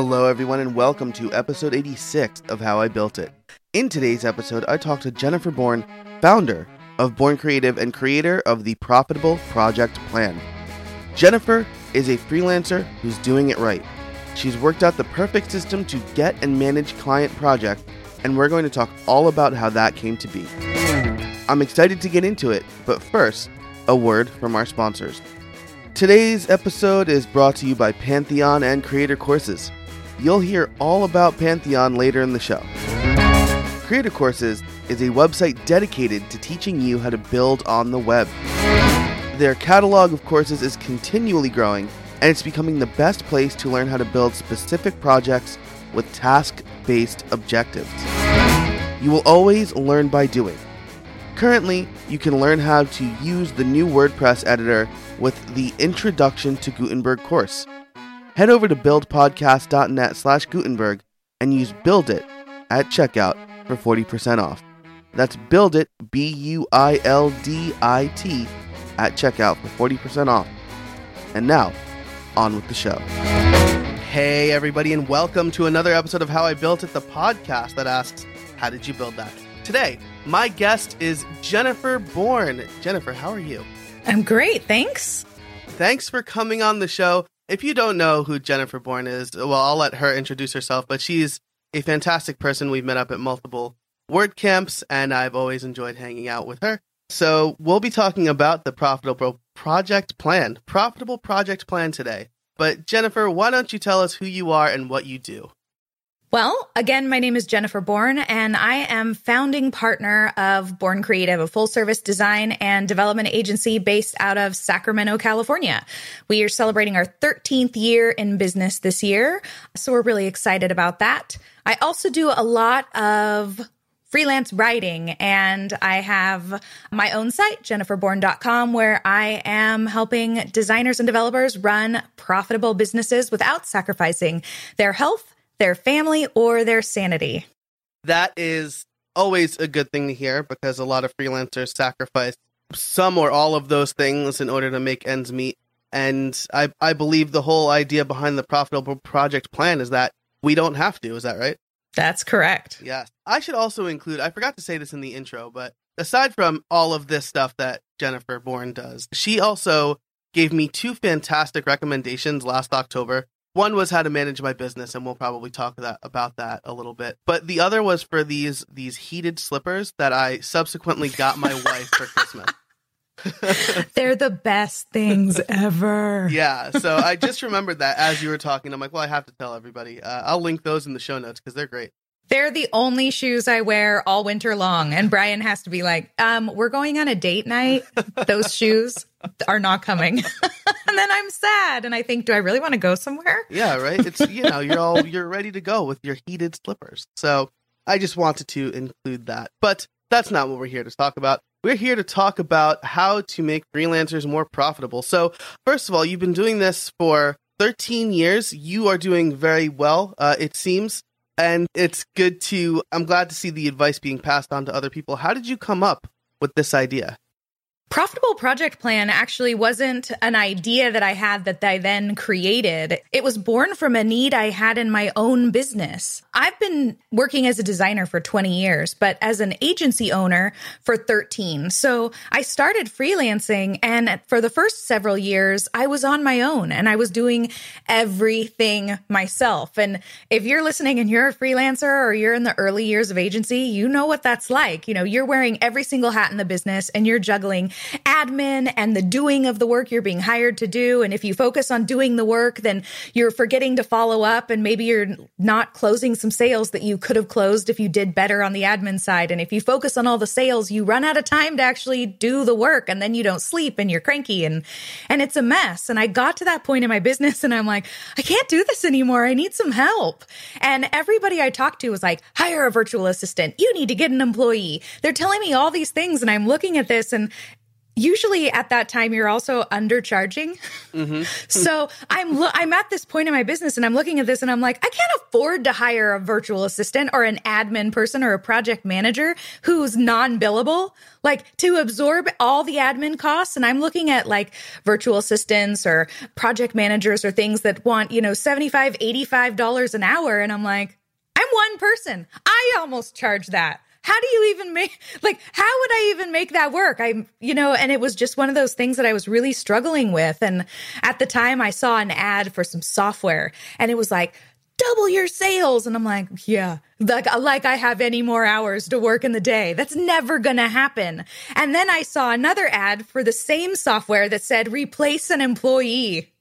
Hello, everyone, and welcome to episode 86 of How I Built It. In today's episode, I talked to Jennifer Bourn, founder of Bourn Creative and creator of the Profitable Project Plan. Jennifer is a freelancer who's doing it right. She's worked out the perfect system to get and manage client projects, and we're going to talk all about how that came to be. I'm excited to get into it, but first, a word from our sponsors. Today's episode is brought to you by Pantheon and Creator Courses. You'll hear all about Pantheon later in the show. Creator Courses is a website dedicated to teaching you how to build on the web. Their catalog of courses is continually growing, and it's becoming the best place to learn how to build specific projects with task based objectives. You will always learn by doing. Currently, you can learn how to use the new WordPress editor with the Introduction to Gutenberg course. Head over to buildpodcast.net slash Gutenberg and use Build It at checkout for 40% off. That's Build It, B U I L D I T, at checkout for 40% off. And now, on with the show. Hey, everybody, and welcome to another episode of How I Built It, the podcast that asks, How did you build that? Today, my guest is Jennifer Bourn. Jennifer, how are you? I'm great, thanks. Thanks for coming on the show. If you don't know who Jennifer Bourn is, well, I'll let her introduce herself, but she's a fantastic person. We've met up at multiple word camps, and I've always enjoyed hanging out with her. So, we'll be talking about the Profitable Project Plan, Profitable Project Plan today. But, Jennifer, why don't you tell us who you are and what you do? Well, again, my name is Jennifer Bourn, and I am founding partner of Bourn Creative, a full service design and development agency based out of Sacramento, California. We are celebrating our 13th year in business this year, so we're really excited about that. I also do a lot of freelance writing and I have my own site, jenniferbourn.com, where I am helping designers and developers run profitable businesses without sacrificing their health their family or their sanity. That is always a good thing to hear because a lot of freelancers sacrifice some or all of those things in order to make ends meet. And I, I believe the whole idea behind the profitable project plan is that we don't have to. Is that right? That's correct. Yes. I should also include, I forgot to say this in the intro, but aside from all of this stuff that Jennifer Bourn does, she also gave me two fantastic recommendations last October one was how to manage my business, and we'll probably talk that, about that a little bit. But the other was for these these heated slippers that I subsequently got my wife for Christmas. They're the best things ever. Yeah. So I just remembered that as you were talking. I'm like, well, I have to tell everybody. Uh, I'll link those in the show notes because they're great. They're the only shoes I wear all winter long. And Brian has to be like, um, we're going on a date night. Those shoes are not coming. and then I'm sad. And I think, do I really want to go somewhere? Yeah, right. It's, you know, you're all, you're ready to go with your heated slippers. So I just wanted to include that. But that's not what we're here to talk about. We're here to talk about how to make freelancers more profitable. So, first of all, you've been doing this for 13 years. You are doing very well, uh, it seems and it's good to i'm glad to see the advice being passed on to other people how did you come up with this idea Profitable Project Plan actually wasn't an idea that I had that I then created. It was born from a need I had in my own business. I've been working as a designer for 20 years, but as an agency owner for 13. So I started freelancing and for the first several years, I was on my own and I was doing everything myself. And if you're listening and you're a freelancer or you're in the early years of agency, you know what that's like. You know, you're wearing every single hat in the business and you're juggling admin and the doing of the work you're being hired to do. And if you focus on doing the work, then you're forgetting to follow up and maybe you're not closing some sales that you could have closed if you did better on the admin side. And if you focus on all the sales, you run out of time to actually do the work and then you don't sleep and you're cranky and, and it's a mess. And I got to that point in my business and I'm like, I can't do this anymore. I need some help. And everybody I talked to was like, hire a virtual assistant. You need to get an employee. They're telling me all these things and I'm looking at this and usually at that time you're also undercharging. Mm-hmm. so I'm lo- I'm at this point in my business and I'm looking at this and I'm like, I can't afford to hire a virtual assistant or an admin person or a project manager who's non-billable, like to absorb all the admin costs. And I'm looking at like virtual assistants or project managers or things that want, you know, 75, 85 dollars an hour. And I'm like, I'm one person. I almost charge that how do you even make like how would i even make that work? I you know and it was just one of those things that i was really struggling with. And at the time i saw an ad for some software and it was like double your sales. And i'm like yeah like like i have any more hours to work in the day. That's never gonna happen. And then i saw another ad for the same software that said replace an employee.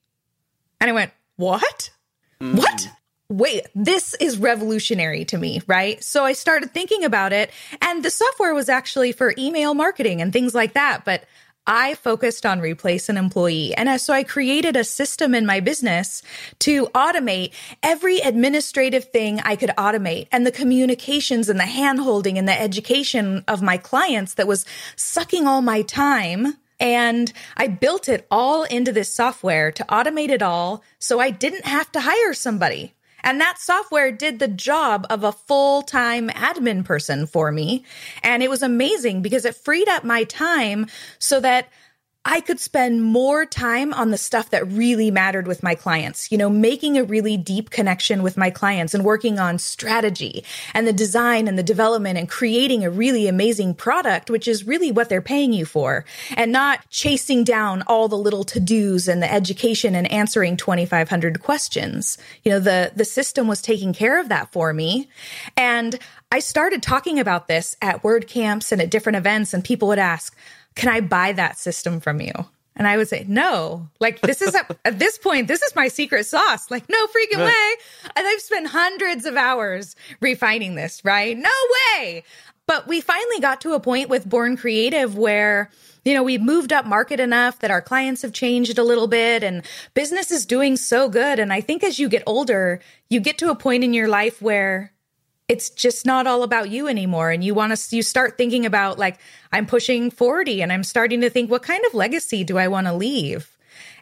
And i went what? Mm. what wait, this is revolutionary to me, right? So I started thinking about it and the software was actually for email marketing and things like that. But I focused on replace an employee. And so I created a system in my business to automate every administrative thing I could automate and the communications and the handholding and the education of my clients that was sucking all my time. And I built it all into this software to automate it all so I didn't have to hire somebody. And that software did the job of a full time admin person for me. And it was amazing because it freed up my time so that I could spend more time on the stuff that really mattered with my clients, you know, making a really deep connection with my clients and working on strategy and the design and the development and creating a really amazing product, which is really what they're paying you for and not chasing down all the little to-dos and the education and answering 2,500 questions. You know, the, the system was taking care of that for me. And I started talking about this at WordCamps and at different events and people would ask, can I buy that system from you? And I would say, no, like this is a, at this point, this is my secret sauce. Like, no freaking way. And I've spent hundreds of hours refining this, right? No way. But we finally got to a point with Bourn Creative where, you know, we've moved up market enough that our clients have changed a little bit and business is doing so good. And I think as you get older, you get to a point in your life where it's just not all about you anymore. And you want to you start thinking about like i'm pushing 40 and i'm starting to think what kind of legacy do i want to leave?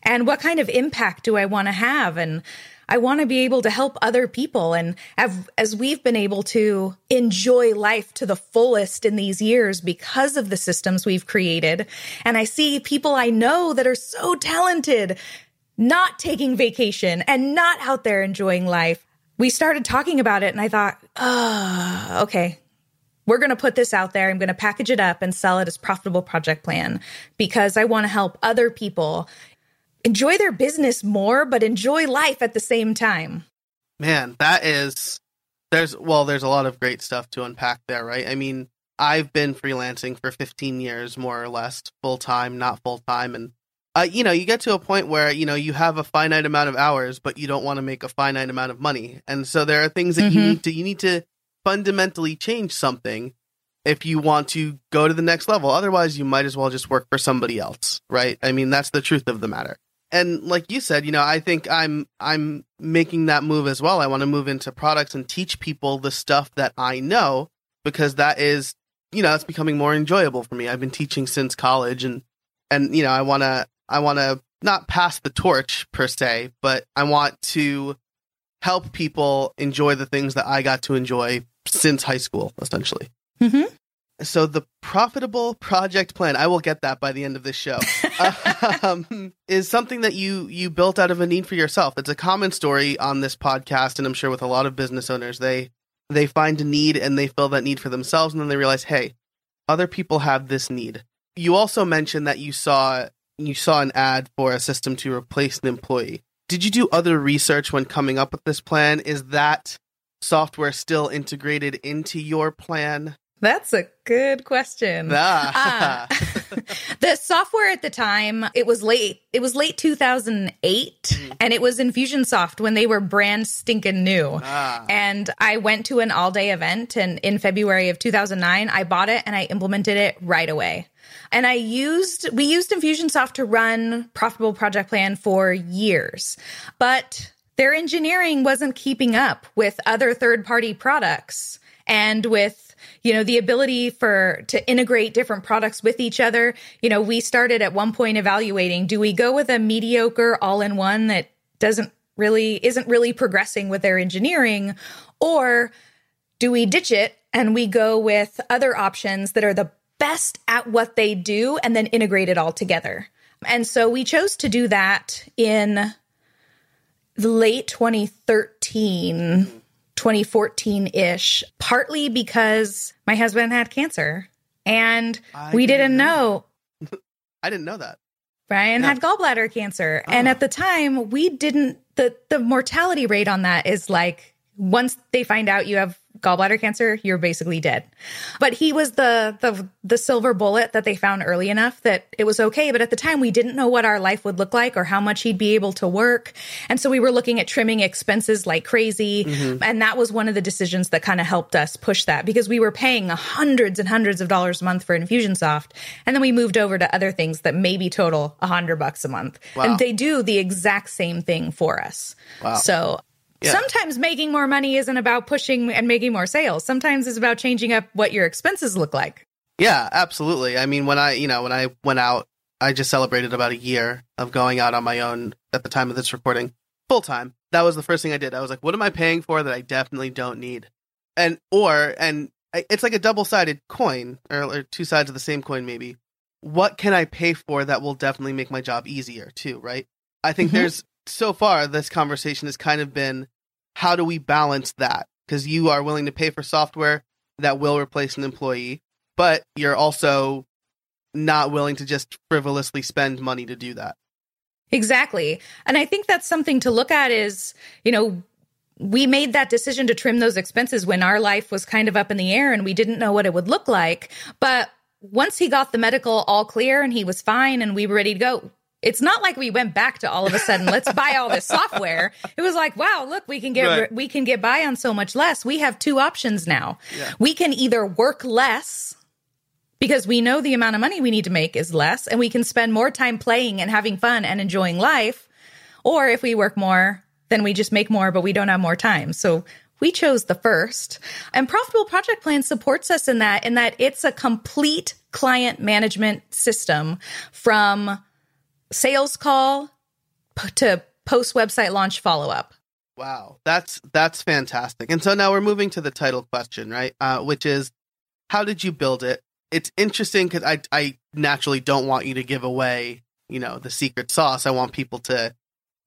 And what kind of impact do i want to have? And i want to be able to help other people. And have, as we've been able to enjoy life to the fullest in these years because of the systems we've created. And i see people i know that are so talented not taking vacation and not out there enjoying life we started talking about it and I thought, oh, okay, we're going to put this out there. I'm going to package it up and sell it as profitable project plan because I want to help other people enjoy their business more, but enjoy life at the same time. Man, that is, there's, well, there's a lot of great stuff to unpack there, right? I mean, I've been freelancing for 15 years, more or less, full time, not full time. And uh, you know, you get to a point where you know you have a finite amount of hours, but you don't want to make a finite amount of money, and so there are things that mm-hmm. you need to you need to fundamentally change something if you want to go to the next level. Otherwise, you might as well just work for somebody else, right? I mean, that's the truth of the matter. And like you said, you know, I think I'm I'm making that move as well. I want to move into products and teach people the stuff that I know because that is, you know, it's becoming more enjoyable for me. I've been teaching since college and and you know, I want to I want to not pass the torch per se, but I want to help people enjoy the things that I got to enjoy since high school, essentially. Mm-hmm. So the profitable project plan, I will get that by the end of this show, um, is something that you you built out of a need for yourself. It's a common story on this podcast, and I'm sure with a lot of business owners, they they find a need and they fill that need for themselves, and then they realize, hey, other people have this need. You also mentioned that you saw you saw an ad for a system to replace an employee. Did you do other research when coming up with this plan? Is that software still integrated into your plan? That's a good question. Ah. uh, the software at the time, it was late. It was late 2008 mm. and it was Infusionsoft when they were brand stinking new. Ah. And I went to an all day event and in February of 2009, I bought it and I implemented it right away. And I used, we used Infusionsoft to run Profitable Project Plan for years, but their engineering wasn't keeping up with other third party products and with you know, the ability for to integrate different products with each other. You know, we started at one point evaluating, do we go with a mediocre all in one that doesn't really isn't really progressing with their engineering or do we ditch it and we go with other options that are the best at what they do and then integrate it all together? And so we chose to do that in the late 2013, 2014 ish, partly because my husband had cancer and I we didn't didn't know. I didn't know that. Brian had gallbladder cancer. And Oh. at the time, we didn't, the, the mortality rate on that is like once they find out you have gallbladder cancer, you're basically dead. But he was the, the, the silver bullet that they found early enough that it was okay. But at the time, we didn't know what our life would look like or how much he'd be able to work. And so we were looking at trimming expenses like crazy. Mm-hmm. And that was one of the decisions that kind of helped us push that because we were paying hundreds and hundreds of dollars a month for Infusionsoft. And then we moved over to other things that maybe total a hundred bucks a month. Wow. And they do the exact same thing for us. Wow. So Yeah. sometimes making more money isn't about pushing and making more sales. Sometimes it's about changing up what your expenses look like. Yeah, absolutely. I mean, when I, you know, when I went out, I just celebrated about a year of going out on my own at the time of this recording, full time. That was the first thing I did. I was like, what am I paying for that I definitely don't need? And, or, and it's like a double sided coin or, or two sides of the same coin, maybe. What can I pay for that will definitely make my job easier, too, right? I think Mhm. there's, so far, this conversation has kind of been how do we balance that? Because you are willing to pay for software that will replace an employee, but you're also not willing to just frivolously spend money to do that. Exactly. And I think that's something to look at is, you know, we made that decision to trim those expenses when our life was kind of up in the air and we didn't know what it would look like. But once he got the medical all clear and he was fine and we were ready to go, it's not like we went back to all of a sudden let's buy all this software. It was like, wow, look, we can get Right. we can get by on so much less. We have two options now. Yeah. We can either work less because we know the amount of money we need to make is less and we can spend more time playing and having fun and enjoying life. Or if we work more, then we just make more, but we don't have more time. So we chose the first. And Profitable Project Plan supports us in that, in that it's a complete client management system from sales call p- to post website launch follow up. Wow, that's that's fantastic. And so now we're moving to the title question, right? Uh, which is, how did you build it? It's interesting because I I naturally don't want you to give away, you know, the secret sauce. I want people to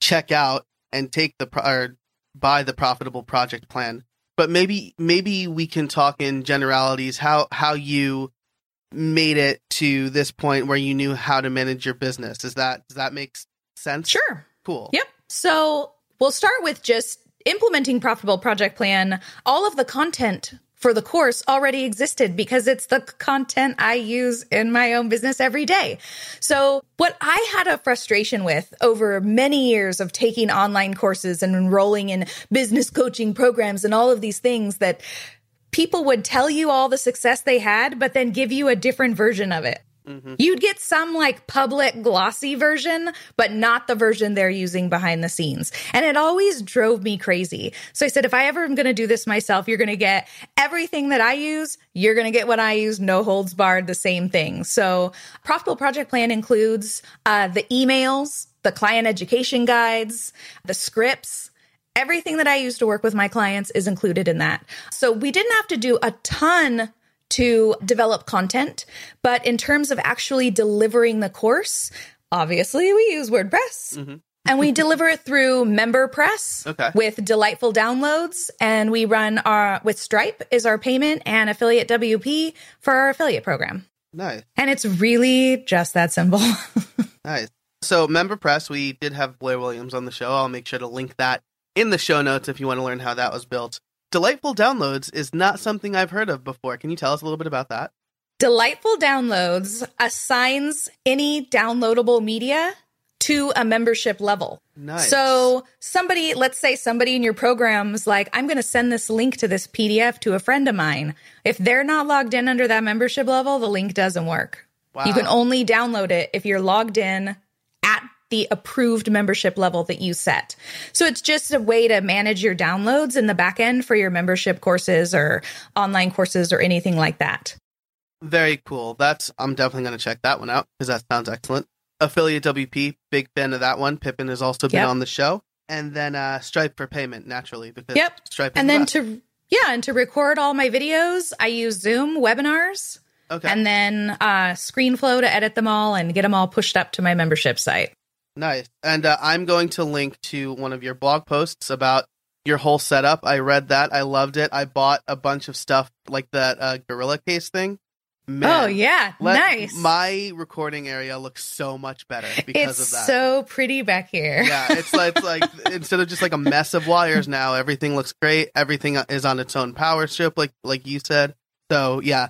check out and take the pro- or buy the profitable project plan. But maybe maybe we can talk in generalities how how you made it to this point where you knew how to manage your business. Is that does that make sense? Sure. Cool. Yep. So we'll start with just implementing Profitable Project Plan. All of the content for the course already existed because it's the content I use in my own business every day. So what I had a frustration with over many years of taking online courses and enrolling in business coaching programs and all of these things that people would tell you all the success they had, but then give you a different version of it. Mhm. You'd get some like public glossy version, but not the version they're using behind the scenes. And it always drove me crazy. So I said, if I ever am going to do this myself, you're going to get everything that I use. You're going to get what I use, no holds barred, the same thing. So Profitable Project Plan includes uh, the emails, the client education guides, the scripts, everything that I use to work with my clients is included in that. So we didn't have to do a ton to develop content, but in terms of actually delivering the course, obviously we use WordPress. Mhm. And we deliver it through MemberPress Okay. with delightful downloads. And we run our, with Stripe is our payment and affiliate WP for our affiliate program. Nice. And it's really just that simple. Nice. So, Member Press, we did have Blair Williams on the show. I'll make sure to link that in the show notes if you want to learn how that was built. Delightful Downloads is not something I've heard of before. Can you tell us a little bit about that? Delightful Downloads assigns any downloadable media to a membership level. Nice. So, somebody, let's say somebody in your program is like, I'm going to send this link to this PDF to a friend of mine. If they're not logged in under that membership level, the link doesn't work. wow. You can only download it if you're logged in the approved membership level that you set. So it's just a way to manage your downloads in the back end for your membership courses or online courses or anything like that. Very cool. That's I'm definitely going to check that one out because that sounds excellent. Affiliate WP, big fan of that one. Pippin has also been Yep. on the show, and then uh, Stripe for payment naturally because Yep. Stripe. And then to yeah, and to record all my videos, I use Zoom webinars okay, and then uh ScreenFlow to edit them all and get them all pushed up to my membership site. Nice. And uh, I'm going to link to one of your blog posts about your whole setup. I read that. I loved it. I bought a bunch of stuff like that uh, Gorilla Case thing. Man, oh yeah, let- nice. My recording area looks so much better because it's of that. so pretty back here. yeah, it's like, it's like instead of just like a mess of wires now, everything looks great. Everything is on its own power strip, like like you said. So yeah,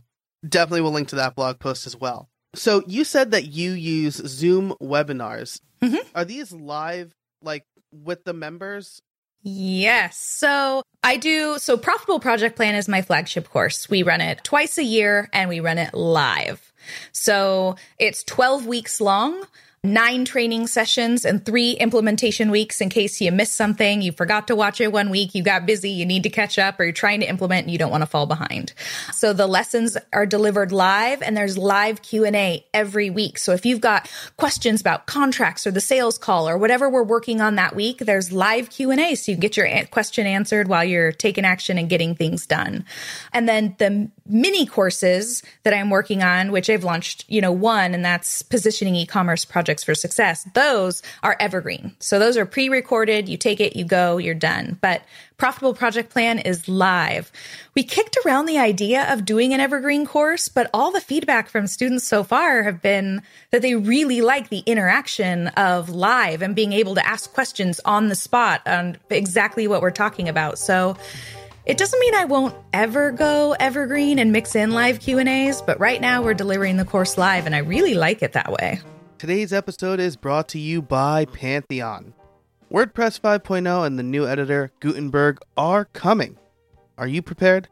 definitely will link to that blog post as well. So you said that you use Zoom webinars. Mhm. Are these live, like with the members? Yes. So I do. So Profitable Project Plan is my flagship course. We run it twice a year and we run it live. So it's 12 weeks long. Nine training sessions and three implementation weeks in case you missed something, you forgot to watch it one week, you got busy, you need to catch up, or you're trying to implement and you don't want to fall behind. So the lessons are delivered live and there's live Q&A every week. So if you've got questions about contracts or the sales call or whatever we're working on that week, there's live Q&A so you can get your question answered while you're taking action and getting things done. And then the mini courses that I'm working on, which I've launched, you know, one, and that's positioning e-commerce for success. Those are evergreen. So those are pre-recorded. You take it, you go, you're done. But Profitable Project Plan is live. We kicked around the idea of doing an evergreen course, but all the feedback from students so far have been that they really like the interaction of live and being able to ask questions on the spot on exactly what we're talking about. So it doesn't mean I won't ever go evergreen and mix in live Q&As, but right now we're delivering the course live and I really like it that way. Today's episode is brought to you by Pantheon. WordPress 5.0 and the new editor Gutenberg are coming. Are you prepared?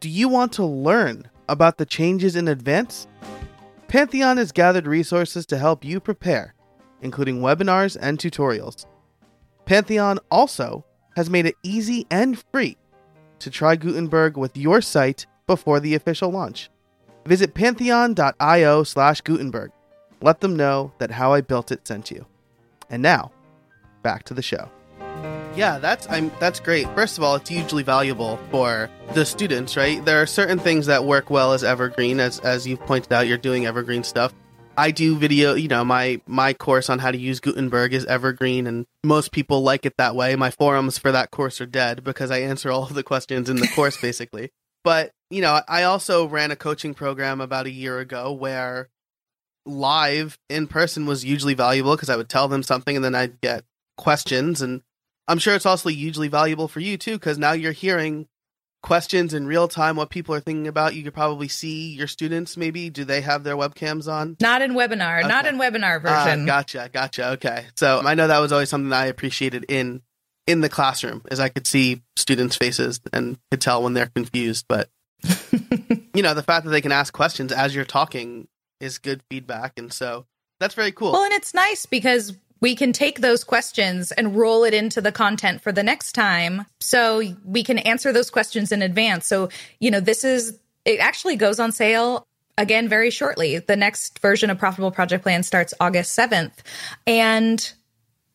Do you want to learn about the changes in advance? Pantheon has gathered resources to help you prepare, including webinars and tutorials. Pantheon also has made it easy and free to try Gutenberg with your site before the official launch. Visit pantheon.io slash Gutenberg. Let them know that How I Built It sent you. And now, back to the show. Yeah, that's I'm that's great. First of all, it's hugely valuable for the students, right? There are certain things that work well as evergreen, as as you've pointed out, you're doing evergreen stuff. I do video, you know, my my course on how to use Gutenberg is evergreen and most people like it that way. My forums for that course are dead because I answer all of the questions in the course basically. But, you know, I also ran a coaching program about a year ago where live in person was hugely valuable because I would tell them something and then I'd get questions. And I'm sure it's also hugely valuable for you too because now you're hearing questions in real time, what people are thinking about. You could probably see your students maybe. Do they have their webcams on? Not in webinar, not in webinar Ah, version. gotcha, gotcha. Okay, so I know that was always something I appreciated in in the classroom, is I could see students' faces and could tell when they're confused. But you know, the fact that they can ask questions as you're talking is good feedback, and so that's very cool. Well, and it's nice because we can take those questions and roll it into the content for the next time. So we can answer those questions in advance. So, you know, this is, it actually goes on sale again very shortly. The next version of Profitable Project Plan starts August 7th. And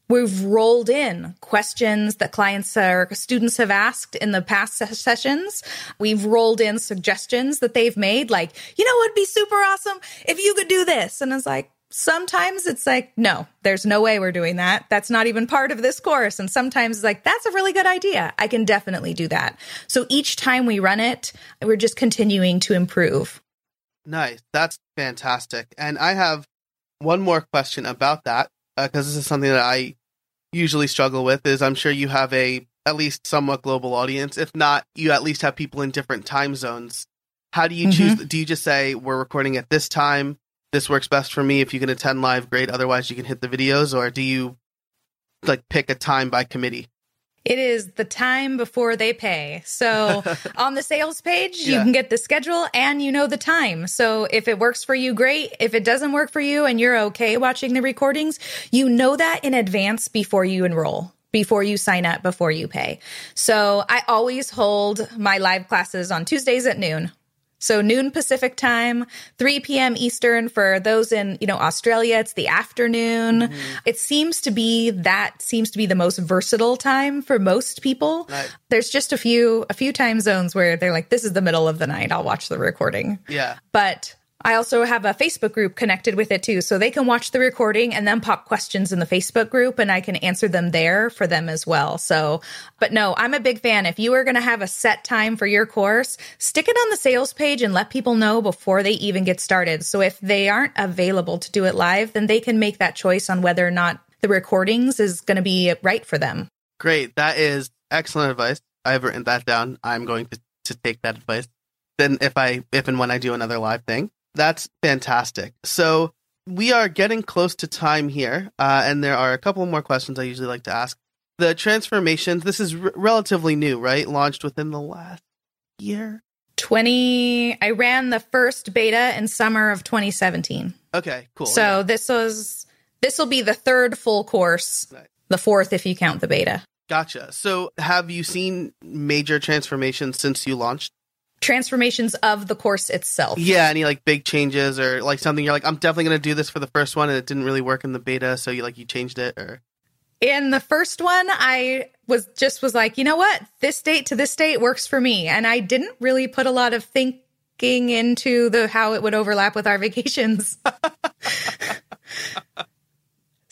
We've rolled in questions that clients or students have asked in the past ses- sessions. We've rolled in suggestions that they've made, like, you know, it'd be super awesome if you could do this. And it's like, sometimes it's like, no, there's no way we're doing that. That's not even part of this course. And sometimes it's like, that's a really good idea. I can definitely do that. So each time we run it, we're just continuing to improve. Nice. That's fantastic. And I have one more question about that Uh, because this is something that I usually struggle with is I'm sure you have a at least somewhat global audience. If not, you at least have people in different time zones. How do you choose? Mm-hmm. Do you just say we're recording at this time? This works best for me. If you can attend live, great. Otherwise, you can hit the videos. Or do you like pick a time by committee? It is the time before they pay. So on the sales page, you Yeah. can get the schedule and you know the time. So if it works for you, great. If it doesn't work for you and you're okay watching the recordings, you know that in advance before you enroll. Before you sign up, before you pay. So I always hold my live classes on Tuesdays at noon. So noon Pacific time, 3 p.m. Eastern for those in, you know, Australia, it's the afternoon. Mm-hmm. It seems to be that seems to be the most versatile time for most people. Right. There's just a few a few time zones where they're like this is the middle of the night, I'll watch the recording. Yeah. But I also have a Facebook group connected with it too. So they can watch the recording and then pop questions in the Facebook group and I can answer them there for them as well. So, but no, I'm a big fan. If you are going to have a set time for your course, stick it on the sales page and let people know before they even get started. So if they aren't available to do it live, then they can make that choice on whether or not the recordings is going to be right for them. Great. That is excellent advice. I've written that down. I'm going to, to take that advice. Then if I if and when I do another live thing. That's fantastic. So we are getting close to time here, uh, and there are a couple more questions I usually like to ask. The transformations. This is r- relatively new, right? Launched within the last year. 20, I ran the first beta in summer of 2017. Okay, cool. So yeah. this was this will be the third full course, Right. the fourth if you count the beta. gotcha. So have you seen major transformations since you launched? Transformations of the course itself. Yeah, any like big changes or like something you're like, I'm definitely gonna do this for the first one, and it didn't really work in the beta, so you like you changed it or In the first one, I was just was like, you know what? This date to this date works for me. And I didn't really put a lot of thinking into the how it would overlap with our vacations.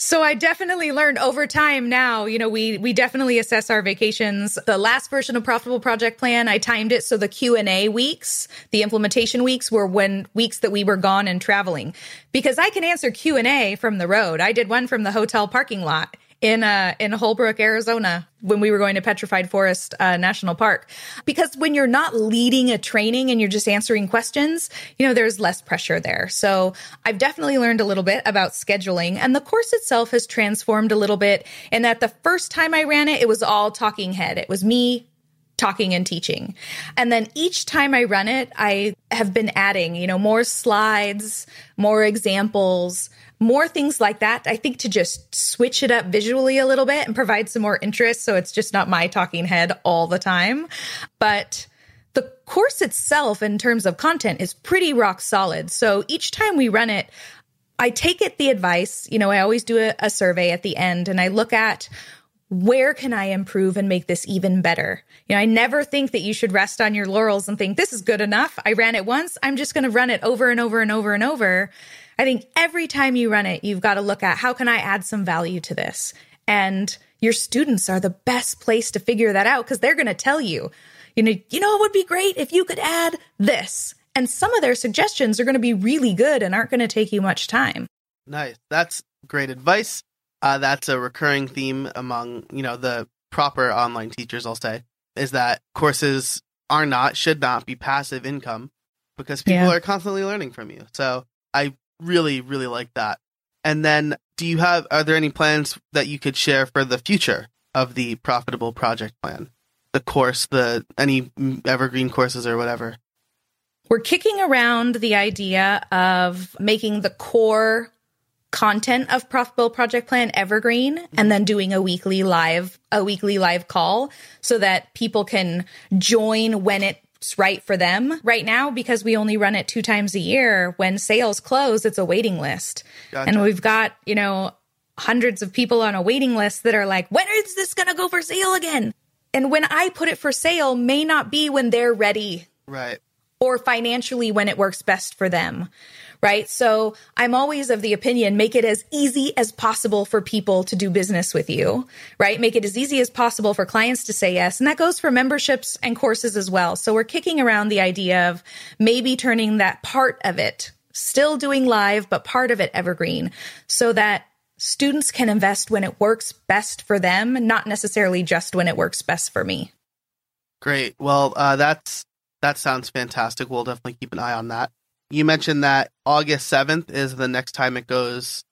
So I definitely learned over time now, you know, we we definitely assess our vacations. The last version of profitable project plan, I timed it so the Q&A weeks, the implementation weeks were when weeks that we were gone and traveling. Because I can answer Q&A from the road. I did one from the hotel parking lot in uh in Holbrook, Arizona when we were going to Petrified Forest uh, National Park. Because when you're not leading a training and you're just answering questions, you know, there's less pressure there. So I've definitely learned a little bit about scheduling and the course itself has transformed a little bit in that the first time I ran it, it was all talking head. It was me talking and teaching. And then each time I run it, I have been adding, you know, more slides, more examples, more things like that. I think to just switch it up visually a little bit and provide some more interest so it's just not my talking head all the time. But the course itself in terms of content is pretty rock solid. So each time we run it, I take it the advice, you know, I always do a, a survey at the end and I look at where can I improve and make this even better? You know, I never think that you should rest on your laurels and think this is good enough. I ran it once. I'm just going to run it over and over and over and over. I think every time you run it, you've got to look at how can I add some value to this? And your students are the best place to figure that out because they're going to tell you, you know, you know, it would be great if you could add this. And some of their suggestions are going to be really good and aren't going to take you much time. Nice. That's great advice. Uh, that's a recurring theme among you know the proper online teachers. I'll say is that courses are not should not be passive income because people Yeah. are constantly learning from you. So I really really like that. And then, do you have are there any plans that you could share for the future of the profitable project plan? The course, the any evergreen courses or whatever. We're kicking around the idea of making the core content of Profitable Project Plan evergreen and then doing a weekly live a weekly live call so that people can join when it's right for them. Right now because we only run it 2 times a year, when sales close it's a waiting list. Gotcha. And we've got, you know, hundreds of people on a waiting list that are like, when is this going to go for sale again? And when I put it for sale may not be when they're ready Right. or financially when it works best for them. Right. So I'm always of the opinion, make it as easy as possible for people to do business with you. Right. Make it as easy as possible for clients to say yes. And that goes for memberships and courses as well. So we're kicking around the idea of maybe turning that part of it, still doing live, but part of it evergreen so that students can invest when it works best for them, not necessarily just when it works best for me. Great. Well, uh, that's that sounds fantastic. We'll definitely keep an eye on that. You mentioned that August seventh is the next time it goes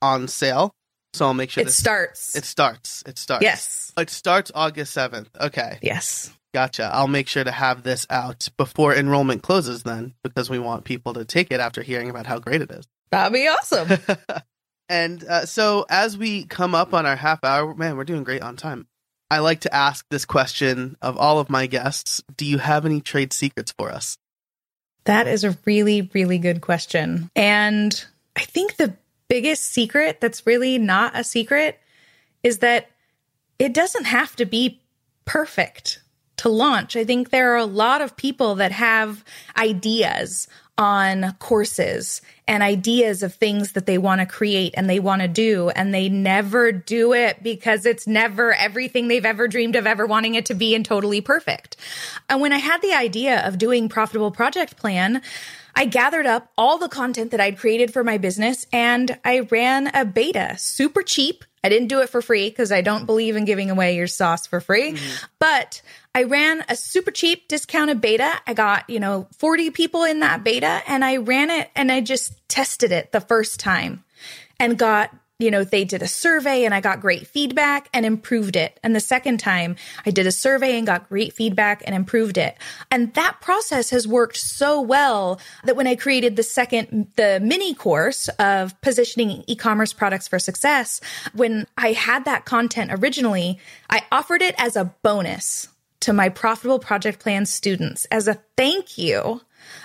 on sale. So I'll make sure It starts. It starts. It starts. yes. It starts August 7th. Okay. Yes. Gotcha. I'll make sure to have this out before enrollment closes then because we want people to take it after hearing about how great it is. That'd be awesome. and uh, so as we come up on our half hour, man, we're doing great on time. I like to ask this question of all of my guests Do you have any trade secrets for us? That is a really, really good question. And I think the biggest secret that's really not a secret is that it doesn't have to be perfect to launch. I think there are a lot of people that have ideas on courses and ideas of things that they want to create and they want to do and they never do it because it's never everything they've ever dreamed of ever wanting it to be and totally perfect. And when I had the idea of doing profitable project plan, I gathered up all the content that I'd created for my business and I ran a beta super cheap. I didn't do it for free because I don't believe in giving away your sauce for free, mm-hmm. but I ran a super cheap discounted beta. I got, you know, 40 people in that beta and I ran it and I just tested it the first time and got you know, they did a survey and I got great feedback and improved it. And the second time I did a survey and got great feedback and improved it. And that process has worked so well that when I created the second, the mini course of positioning e-commerce products for success, when I had that content originally, I offered it as a bonus to my profitable project plan students as a thank you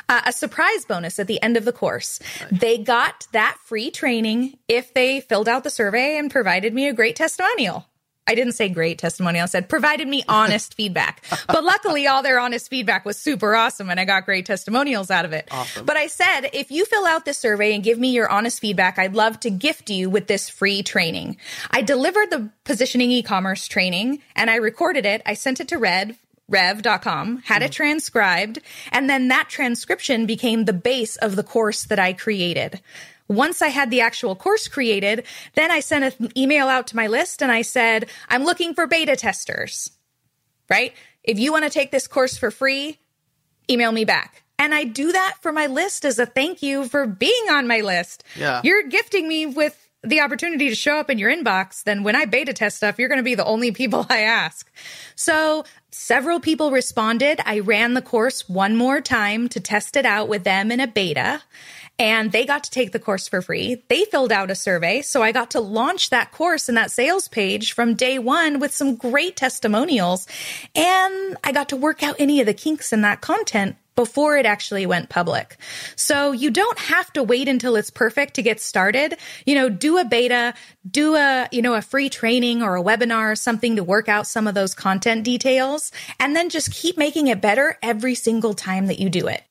uh, a surprise bonus at the end of the course. They got that free training if they filled out the survey and provided me a great testimonial. I didn't say great testimonial. I said provided me honest feedback. But luckily, all their honest feedback was super awesome and I got great testimonials out of it. Awesome. But I said, if you fill out this survey and give me your honest feedback, I'd love to gift you with this free training. I delivered the positioning e commerce training and I recorded it. I sent it to Red rev.com, had it mm-hmm. transcribed, and then that transcription became the base of the course that I created. Once I had the actual course created, then I sent an email out to my list and I said, I'm looking for beta testers, right? If you want to take this course for free, email me back. And I do that for my list as a thank you for being on my list. Yeah. You're gifting me with the opportunity to show up in your inbox, then when I beta test stuff, you're going to be the only people I ask. So several people responded. I ran the course one more time to test it out with them in a beta. And they got to take the course for free. They filled out a survey. So I got to launch that course and that sales page from day one with some great testimonials. And I got to work out any of the kinks in that content before it actually went public. So you don't have to wait until it's perfect to get started. You know, do a beta, do a, you know, a free training or a webinar or something to work out some of those content details and then just keep making it better every single time that you do it.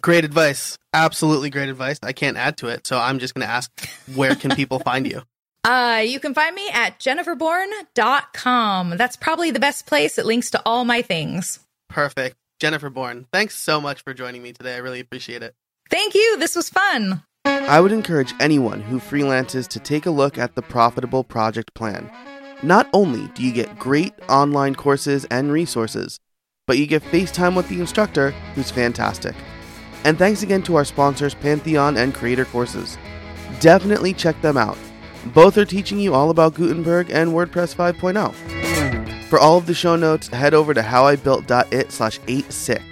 Great advice. Absolutely great advice. I can't add to it. So I'm just going to ask where can people find you? Uh, you can find me at jenniferbourn.com. That's probably the best place. It links to all my things. Perfect. Jennifer Bourn, thanks so much for joining me today. I really appreciate it. Thank you. This was fun. I would encourage anyone who freelances to take a look at the Profitable Project Plan. Not only do you get great online courses and resources, but you get FaceTime with the instructor, who's fantastic. And thanks again to our sponsors, Pantheon and Creator Courses. Definitely check them out. Both are teaching you all about Gutenberg and WordPress 5.0. For all of the show notes, head over to howibuilt.it slash 86.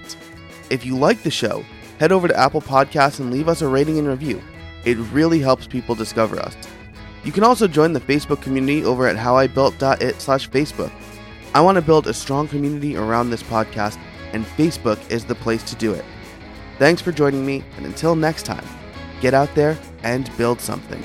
If you like the show, head over to Apple Podcasts and leave us a rating and review. It really helps people discover us. You can also join the Facebook community over at howibuilt.it slash Facebook. I want to build a strong community around this podcast, and Facebook is the place to do it. Thanks for joining me, and until next time, get out there and build something.